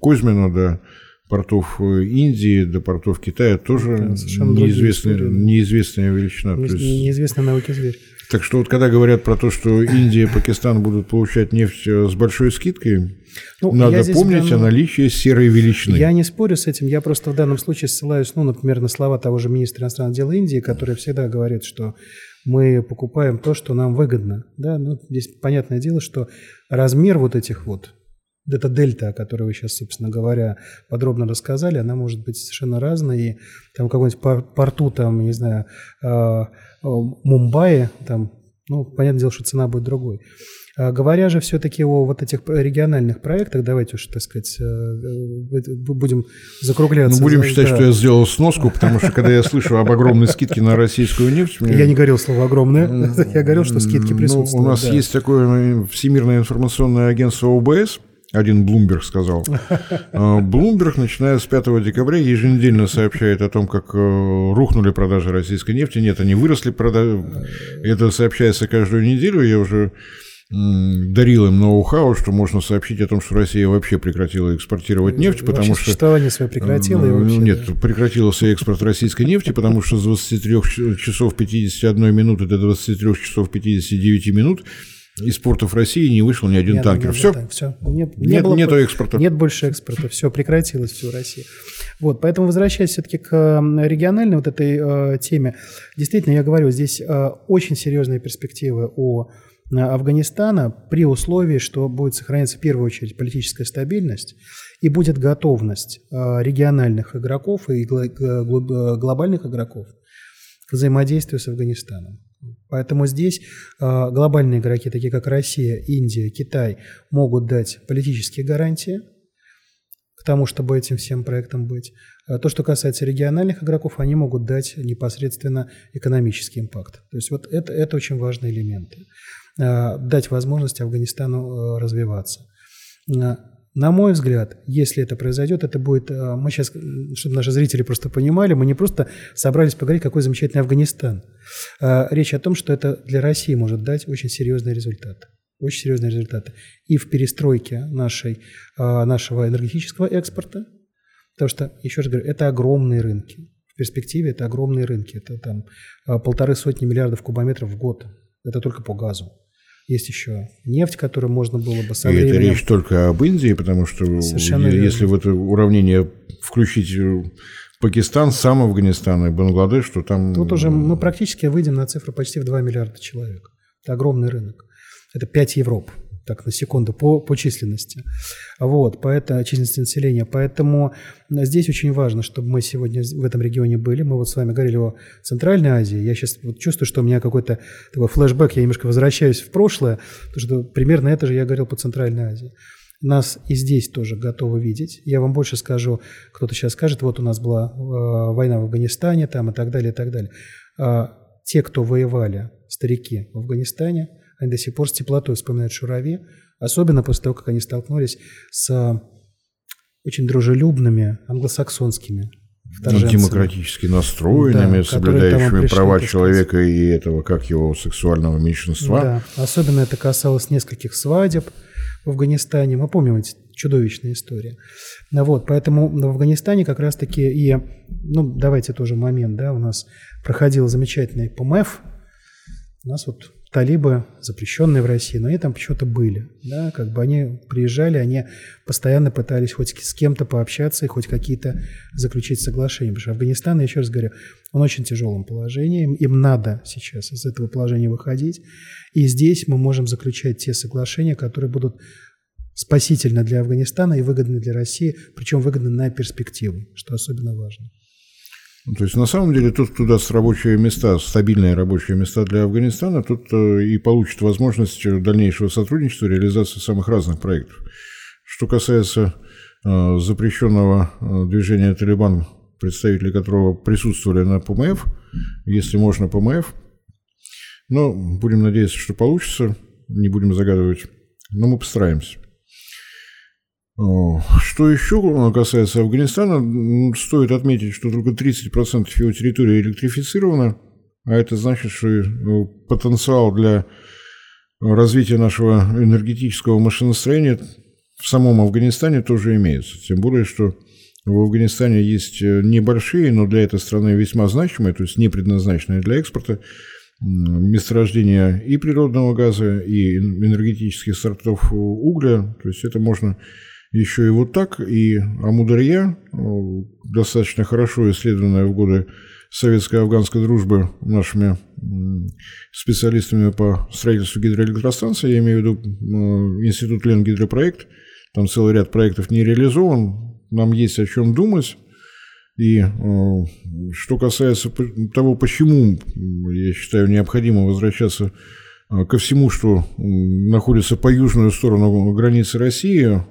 A: Козьмина до портов Индии, до портов Китая тоже неизвестная, неизвестная величина.
B: Не, есть, неизвестная науке зверь.
A: Так что вот когда говорят про то, что Индия и Пакистан будут получать нефть э, с большой скидкой, ну, надо помнить прям, о наличии серой величины.
B: Я не спорю с этим, я просто в данном случае ссылаюсь, ну, например, на слова того же министра иностранных дел Индии, который всегда говорит, что мы покупаем то, что нам выгодно. Да? Ну, здесь понятное дело, что размер вот этих вот, эта дельта, о которой вы сейчас, собственно говоря, подробно рассказали, она может быть совершенно разная. И там какой-нибудь порту, там, не знаю, э, Мумбаи, там, ну, понятное дело, что цена будет другой. А говоря же все-таки о вот этих региональных проектах, давайте уж, так сказать, э, э, будем закругляться.
A: Ну, будем считать, да. что я сделал сноску, потому что когда я слышу об огромной скидке на российскую нефть...
B: Мне... Я не говорил слово «огромное», я говорил, что скидки присутствуют.
A: Ну, у нас да. есть такое ну, Всемирное информационное агентство ОБС, один Блумберг сказал. А, Блумберг, начиная с 5 декабря, еженедельно сообщает о том, как э, рухнули продажи российской нефти. Нет, они выросли. Продажи. Это сообщается каждую неделю. Я уже дарил им ноу-хау, что можно сообщить о том, что Россия вообще прекратила экспортировать нефть,
B: вообще
A: потому что...
B: Существование свое прекратило. И
A: ну, вообще, нет, да. прекратился экспорт российской нефти, потому что с 23 часов 51 минуты до 23 часов 59 минут из портов России не вышел ни один нет, танкер. Нет, все?
B: Все. Нет,
A: не нет, было, нету экспорта.
B: Нет больше экспорта. Все, прекратилось все в России. Вот, поэтому возвращаясь все-таки к региональной вот этой э, теме, действительно, я говорю, здесь э, очень серьезные перспективы о Афганистана при условии, что будет сохраняться в первую очередь политическая стабильность и будет готовность э, региональных игроков и глобальных игроков к взаимодействию с Афганистаном. Поэтому здесь э, глобальные игроки, такие как Россия, Индия, Китай, могут дать политические гарантии к тому, чтобы этим всем проектом быть. А то, что касается региональных игроков, они могут дать непосредственно экономический импакт. То есть вот это, это очень важные элементы. Э, дать возможность Афганистану э, развиваться. Э, на мой взгляд, если это произойдет, это будет, мы сейчас, чтобы наши зрители просто понимали, мы не просто собрались поговорить, какой замечательный Афганистан. Речь о том, что это для России может дать очень серьезные результаты. Очень серьезные результаты. И в перестройке нашей, нашего энергетического экспорта, потому что, еще раз говорю, это огромные рынки. В перспективе это огромные рынки. Это там полторы сотни миллиардов кубометров в год. Это только по газу. Есть еще нефть, которую можно было бы со
A: И временем... это речь только об Индии, потому что Совершенно если верно. в это уравнение включить э, Пакистан, сам Афганистан и Бангладеш, то там...
B: Тут уже мы практически выйдем на цифру почти в 2 миллиарда человек. Это огромный рынок. Это 5 Европ так, на секунду, по, по численности. Вот, поэтому, численности населения. Поэтому здесь очень важно, чтобы мы сегодня в этом регионе были. Мы вот с вами говорили о Центральной Азии. Я сейчас вот чувствую, что у меня какой-то такой флешбэк, я немножко возвращаюсь в прошлое, потому что примерно это же я говорил по Центральной Азии. Нас и здесь тоже готовы видеть. Я вам больше скажу, кто-то сейчас скажет, вот у нас была э, война в Афганистане там и так далее, и так далее. А те, кто воевали, старики в Афганистане, они до сих пор с теплотой вспоминают Шурави, особенно после того, как они столкнулись с очень дружелюбными англосаксонскими
A: демократически настроенными, да, соблюдающими права человека и этого, как его, сексуального меньшинства. Да,
B: особенно это касалось нескольких свадеб в Афганистане. Мы помним эти чудовищная история. Ну, вот, поэтому в Афганистане как раз-таки и, ну, давайте тоже момент, да, у нас проходил замечательный ПМФ, у нас вот талибы, запрещенные в России, но они там почему-то были. Да? Как бы они приезжали, они постоянно пытались хоть с кем-то пообщаться и хоть какие-то заключить соглашения. Потому что Афганистан, я еще раз говорю, он очень тяжелом положении, им, надо сейчас из этого положения выходить. И здесь мы можем заключать те соглашения, которые будут спасительны для Афганистана и выгодны для России, причем выгодны на перспективу, что особенно важно.
A: Ну, то есть, на самом деле, тот, кто даст рабочие места, стабильные рабочие места для Афганистана, тот э, и получит возможность дальнейшего сотрудничества, реализации самых разных проектов. Что касается э, запрещенного э, движения «Талибан», представители которого присутствовали на ПМФ, если можно ПМФ, но будем надеяться, что получится, не будем загадывать, но мы постараемся. Что еще касается Афганистана, стоит отметить, что только 30% его территории электрифицировано, а это значит, что э, потенциал для развития нашего энергетического машиностроения в самом Афганистане тоже имеется. Тем более, что в Афганистане есть э, небольшие, но для этой страны весьма значимые, то есть не предназначенные для экспорта, месторождения и природного газа, и энергетических сортов угля. То есть это можно еще и вот так, и Амударья, э, достаточно хорошо исследованная в годы советско-афганской дружбы нашими специалистами по строительству гидроэлектростанции, я имею в виду э, Институт Ленгидропроект, там целый ряд проектов не реализован, нам есть о чем думать. И э, что касается того, почему, я считаю, необходимо возвращаться ко всему, что находится по южную сторону границы России,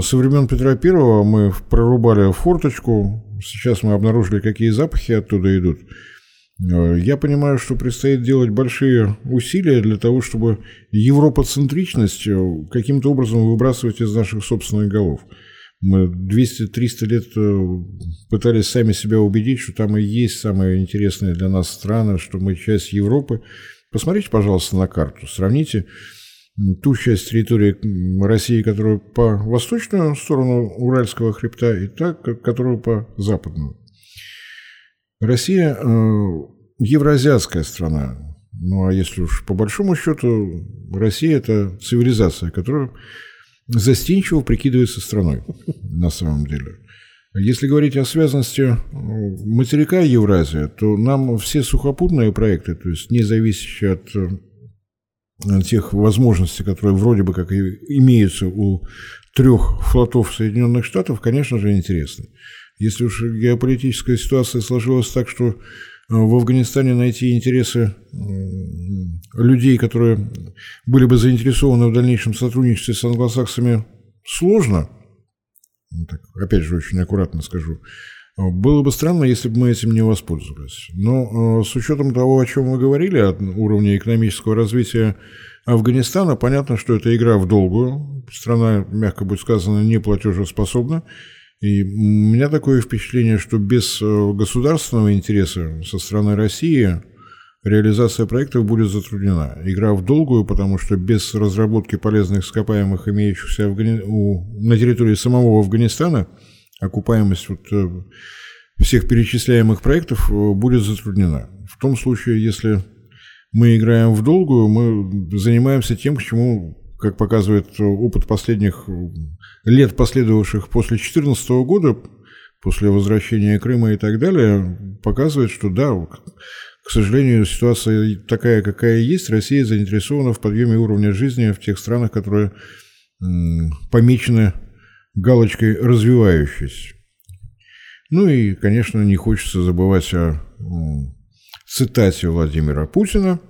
A: со времен Петра Первого мы прорубали форточку, сейчас мы обнаружили, какие запахи оттуда идут. Э, я понимаю, что предстоит делать большие усилия для того, чтобы европоцентричность э, каким-то образом выбрасывать из наших собственных голов. Мы 200-300 лет э, пытались сами себя убедить, что там и есть самые интересные для нас страны, что мы часть Европы. Посмотрите, пожалуйста, на карту, сравните ту часть территории России, которая по восточную сторону Уральского хребта, и та, которая по западную. Россия э, евроазиатская страна. Ну а если уж по большому счету, Россия – это цивилизация, которая застенчиво прикидывается страной на самом деле. Если говорить о связанности э, материка Евразия, то нам все сухопутные проекты, то есть не зависящие от Э, тех возможностей, которые вроде бы как и имеются у трех флотов Соединенных Штатов, конечно же, интересны. Если уж геополитическая ситуация сложилась так, что э, в Афганистане найти интересы людей, которые были бы заинтересованы в дальнейшем сотрудничестве с англосаксами, сложно, ну, так, опять же, очень аккуратно скажу, было бы странно, если бы мы этим не воспользовались. Но э, с учетом того, о чем мы говорили, от уровня экономического развития Афганистана, понятно, что это игра в долгую. Страна, мягко будет сказано, не платежеспособна. И у меня такое впечатление, что без э, государственного интереса со стороны России реализация проектов будет затруднена. Игра в долгую, потому что без разработки полезных ископаемых, имеющихся Афгани... у... на территории самого Афганистана – окупаемость вот э, всех перечисляемых проектов э, будет затруднена. В том случае, если мы играем в долгую, мы занимаемся тем, к чему, как показывает опыт последних лет, последовавших после 2014 года, после возвращения Крыма и так далее, показывает, что да, к сожалению, ситуация такая, какая есть. Россия заинтересована в подъеме уровня жизни в тех странах, которые помечены галочкой «развивающийся». Ну и, конечно, не хочется забывать о цитате Владимира Путина,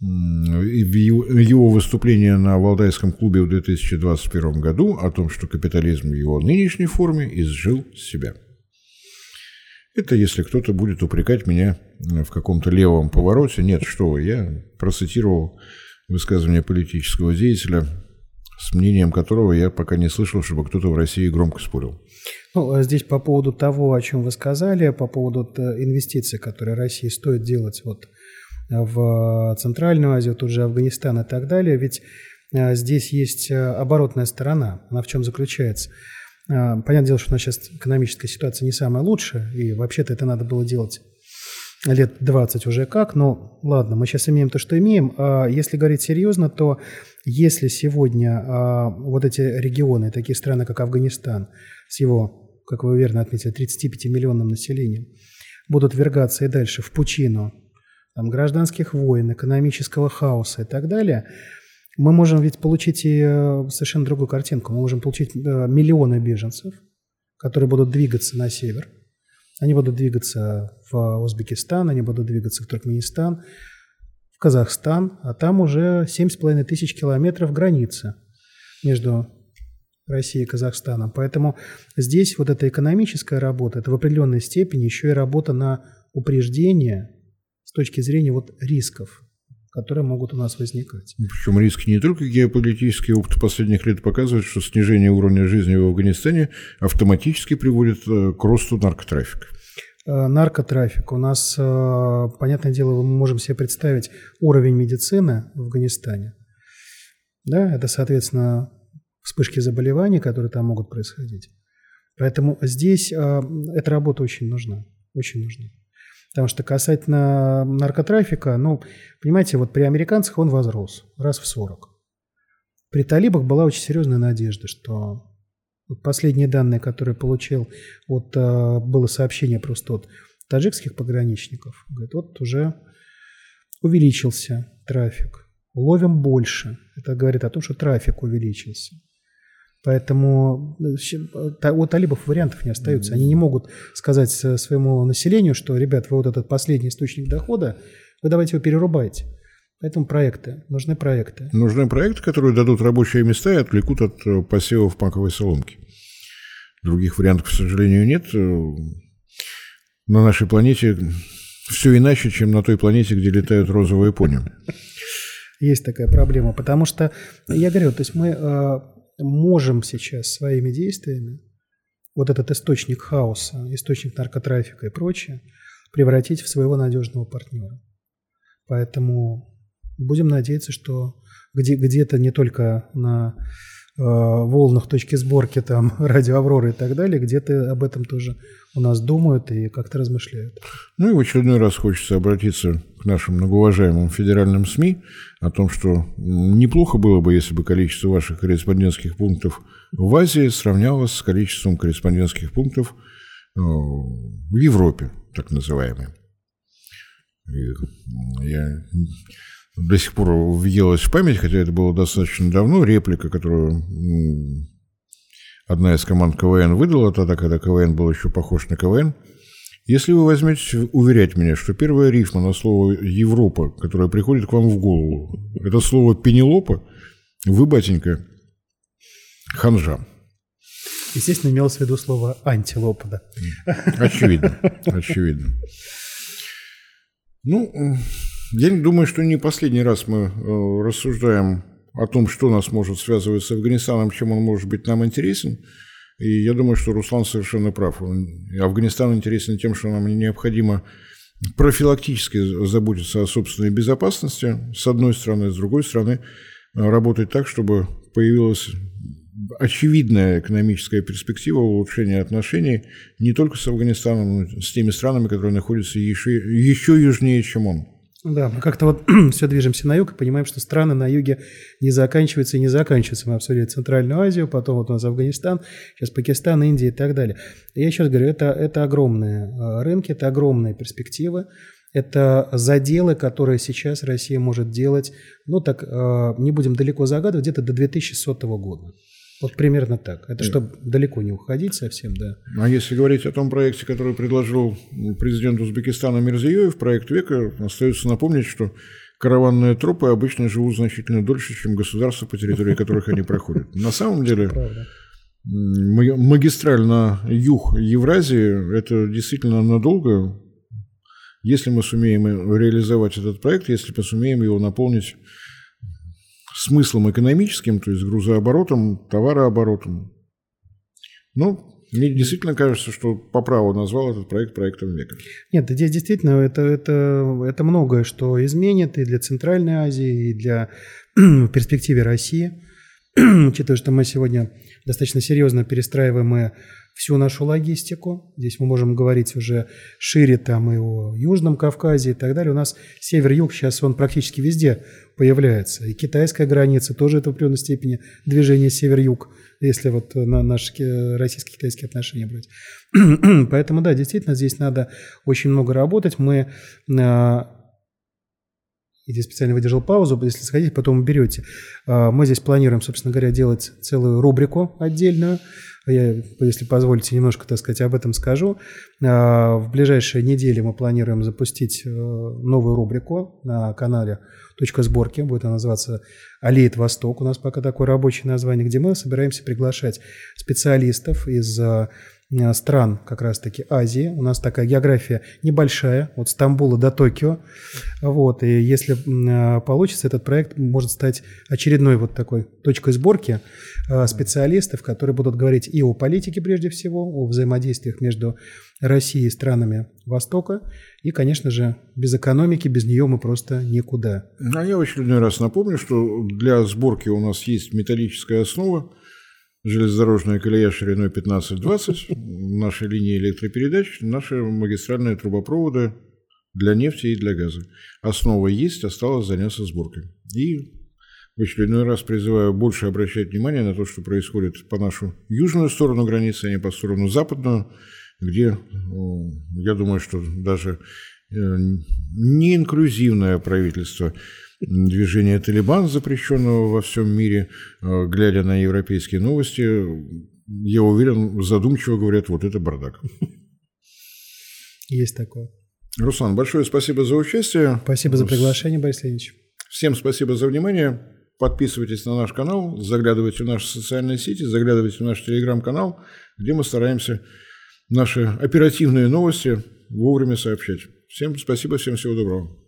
A: его выступление на Валдайском клубе в 2021 году о том, что капитализм в его нынешней форме изжил себя. Это если кто-то будет упрекать меня в каком-то левом повороте. Нет, что вы, я процитировал высказывание политического деятеля, с мнением которого я пока не слышал, чтобы кто-то в России громко спорил.
B: Ну, а здесь по поводу того, о чем вы сказали, по поводу инвестиций, которые России стоит делать вот в Центральную Азию, тут же Афганистан и так далее, ведь а, здесь есть оборотная сторона. Она в чем заключается? Понятное дело, что у нас сейчас экономическая ситуация не самая лучшая, и вообще-то это надо было делать лет 20 уже как, но ладно, мы сейчас имеем то, что имеем. А если говорить серьезно, то если сегодня а, вот эти регионы, такие страны, как Афганистан, с его, как вы верно отметили, 35-миллионным населением, будут вергаться и дальше в пучину там, гражданских войн, экономического хаоса и так далее – мы можем ведь получить и э, совершенно другую картинку. Мы можем получить э, миллионы беженцев, которые будут двигаться на север. Они будут двигаться в Узбекистан, они будут двигаться в Туркменистан, в Казахстан, а там уже 7,5 тысяч километров границы между Россией и Казахстаном. Поэтому здесь вот эта экономическая работа, это в определенной степени еще и работа на упреждение с точки зрения вот рисков которые могут у нас возникать.
A: Причем риски не только геополитический опыт последних лет показывает, что снижение уровня жизни в Афганистане автоматически приводит э, к росту наркотрафика.
B: Э, наркотрафик. У нас, э, понятное дело, мы можем себе представить уровень медицины в Афганистане. Да, это, соответственно, вспышки заболеваний, которые там могут происходить. Поэтому здесь эта работа очень нужна. Очень нужна. Потому что касательно наркотрафика, ну, понимаете, вот при американцах он возрос раз в 40. При талибах была очень серьезная надежда, что вот последние данные, которые получил, вот а, было сообщение просто от таджикских пограничников, говорит, вот уже увеличился трафик, ловим больше. Это говорит о том, что трафик увеличился. Поэтому э, у талибов вариантов не остается. Они не могут сказать своему населению, что, ребят, вы вот этот последний источник дохода, вы давайте его перерубайте. Поэтому проекты, нужны проекты.
A: Нужны проекты, которые дадут рабочие места и отвлекут от э, посевов маковой соломки. Других вариантов, к сожалению, нет. Э, на нашей планете все иначе, чем на той планете, где летают розовые пони.
B: Есть такая проблема, потому что, я говорю, то есть мы можем сейчас своими действиями вот этот источник хаоса, источник наркотрафика и прочее превратить в своего надежного партнера. Поэтому будем надеяться, что где, где-то не только на волнах точки сборки там радио Авроры и так далее, где-то об этом тоже у нас думают и как-то размышляют.
A: Ну и в очередной раз хочется обратиться к нашим многоуважаемым федеральным СМИ о том, что неплохо было бы, если бы количество ваших корреспондентских пунктов в Азии сравнялось с количеством корреспондентских пунктов э, в Европе, так называемые. Я до сих пор въелась в память, хотя это было достаточно давно, реплика, которую одна из команд КВН выдала тогда, когда КВН был еще похож на КВН. Если вы возьмете уверять меня, что первая рифма на слово «Европа», которая приходит к вам в голову, это слово «Пенелопа», вы, батенька, ханжа.
B: Естественно, имелось в виду слово «антилопа», да?
A: Очевидно, очевидно. Ну, я думаю, что не последний раз мы э, рассуждаем о том, что нас может связывать с Афганистаном, чем он может быть нам интересен. И я думаю, что Руслан совершенно прав. Афганистан интересен тем, что нам необходимо профилактически заботиться о собственной безопасности, с одной стороны, с другой стороны, работать так, чтобы появилась очевидная экономическая перспектива улучшения отношений не только с Афганистаном, но и с теми странами, которые находятся еще, еще южнее, чем он.
B: Да, мы как-то вот все движемся на юг и понимаем, что страны на юге не заканчиваются и не заканчиваются. Мы обсудили Центральную Азию, потом вот у нас Афганистан, сейчас Пакистан, Индия и так далее. И я раз говорю, это, это огромные э, рынки, это огромные перспективы. Это заделы, которые сейчас Россия может делать, ну так, э, не будем далеко загадывать, где-то до 2100 года. Вот примерно так. Это чтобы далеко не уходить совсем, да.
A: А если говорить о том проекте, который предложил президент Узбекистана Мирзиёев, проект века, остается напомнить, что караванные тропы обычно живут значительно дольше, чем государства, по территории которых они проходят. На самом деле, магистраль на юг Евразии – это действительно надолго, если мы сумеем реализовать этот проект, если мы сумеем его наполнить смыслом экономическим, то есть грузооборотом, товарооборотом. Ну, мне действительно кажется, что по праву назвал этот проект проектом века.
B: Нет, здесь действительно это, это, это многое, что изменит и для Центральной Азии, и для в перспективе России. Учитывая, что мы сегодня достаточно серьезно перестраиваем всю нашу логистику. Здесь мы можем говорить уже шире там и о Южном Кавказе и так далее. У нас север-юг сейчас он практически везде появляется. И китайская граница тоже это в определенной степени движение север-юг, если вот на наши российско-китайские отношения брать. Поэтому да, действительно здесь надо очень много работать. Мы а, я здесь специально выдержал паузу, если сходить, потом берете. А, мы здесь планируем, собственно говоря, делать целую рубрику отдельную. Я, если позволите, немножко, так сказать, об этом скажу. А, в ближайшие недели мы планируем запустить э, новую рубрику на канале «Точка сборки». Будет она называться «Аллеет Восток». У нас пока такое рабочее название, где мы собираемся приглашать специалистов из э, стран как раз-таки Азии. У нас такая география небольшая, от Стамбула до Токио. Вот, и если э, получится, этот проект может стать очередной вот такой точкой сборки специалистов, которые будут говорить и о политике прежде всего, о взаимодействиях между Россией и странами Востока. И, конечно же, без экономики, без нее мы просто никуда.
A: А я в очередной раз напомню, что для сборки у нас есть металлическая основа, железнодорожная колея шириной 15-20, наши линии электропередач, наши магистральные трубопроводы для нефти и для газа. Основа есть, осталось заняться сборкой. И в очередной раз призываю больше обращать внимание на то, что происходит по нашу южную сторону границы, а не по сторону западную, где, я думаю, что даже э, неинклюзивное правительство движения «Талибан», запрещенного во всем мире, э, глядя на европейские новости, я уверен, задумчиво говорят, вот это бардак.
B: Есть такое.
A: Руслан, большое спасибо за участие.
B: Спасибо за приглашение, Борис Леонидович.
A: Всем спасибо за внимание. Подписывайтесь на наш канал, заглядывайте в наши социальные сети, заглядывайте в наш телеграм-канал, где мы стараемся наши оперативные новости вовремя сообщать. Всем спасибо, всем всего доброго.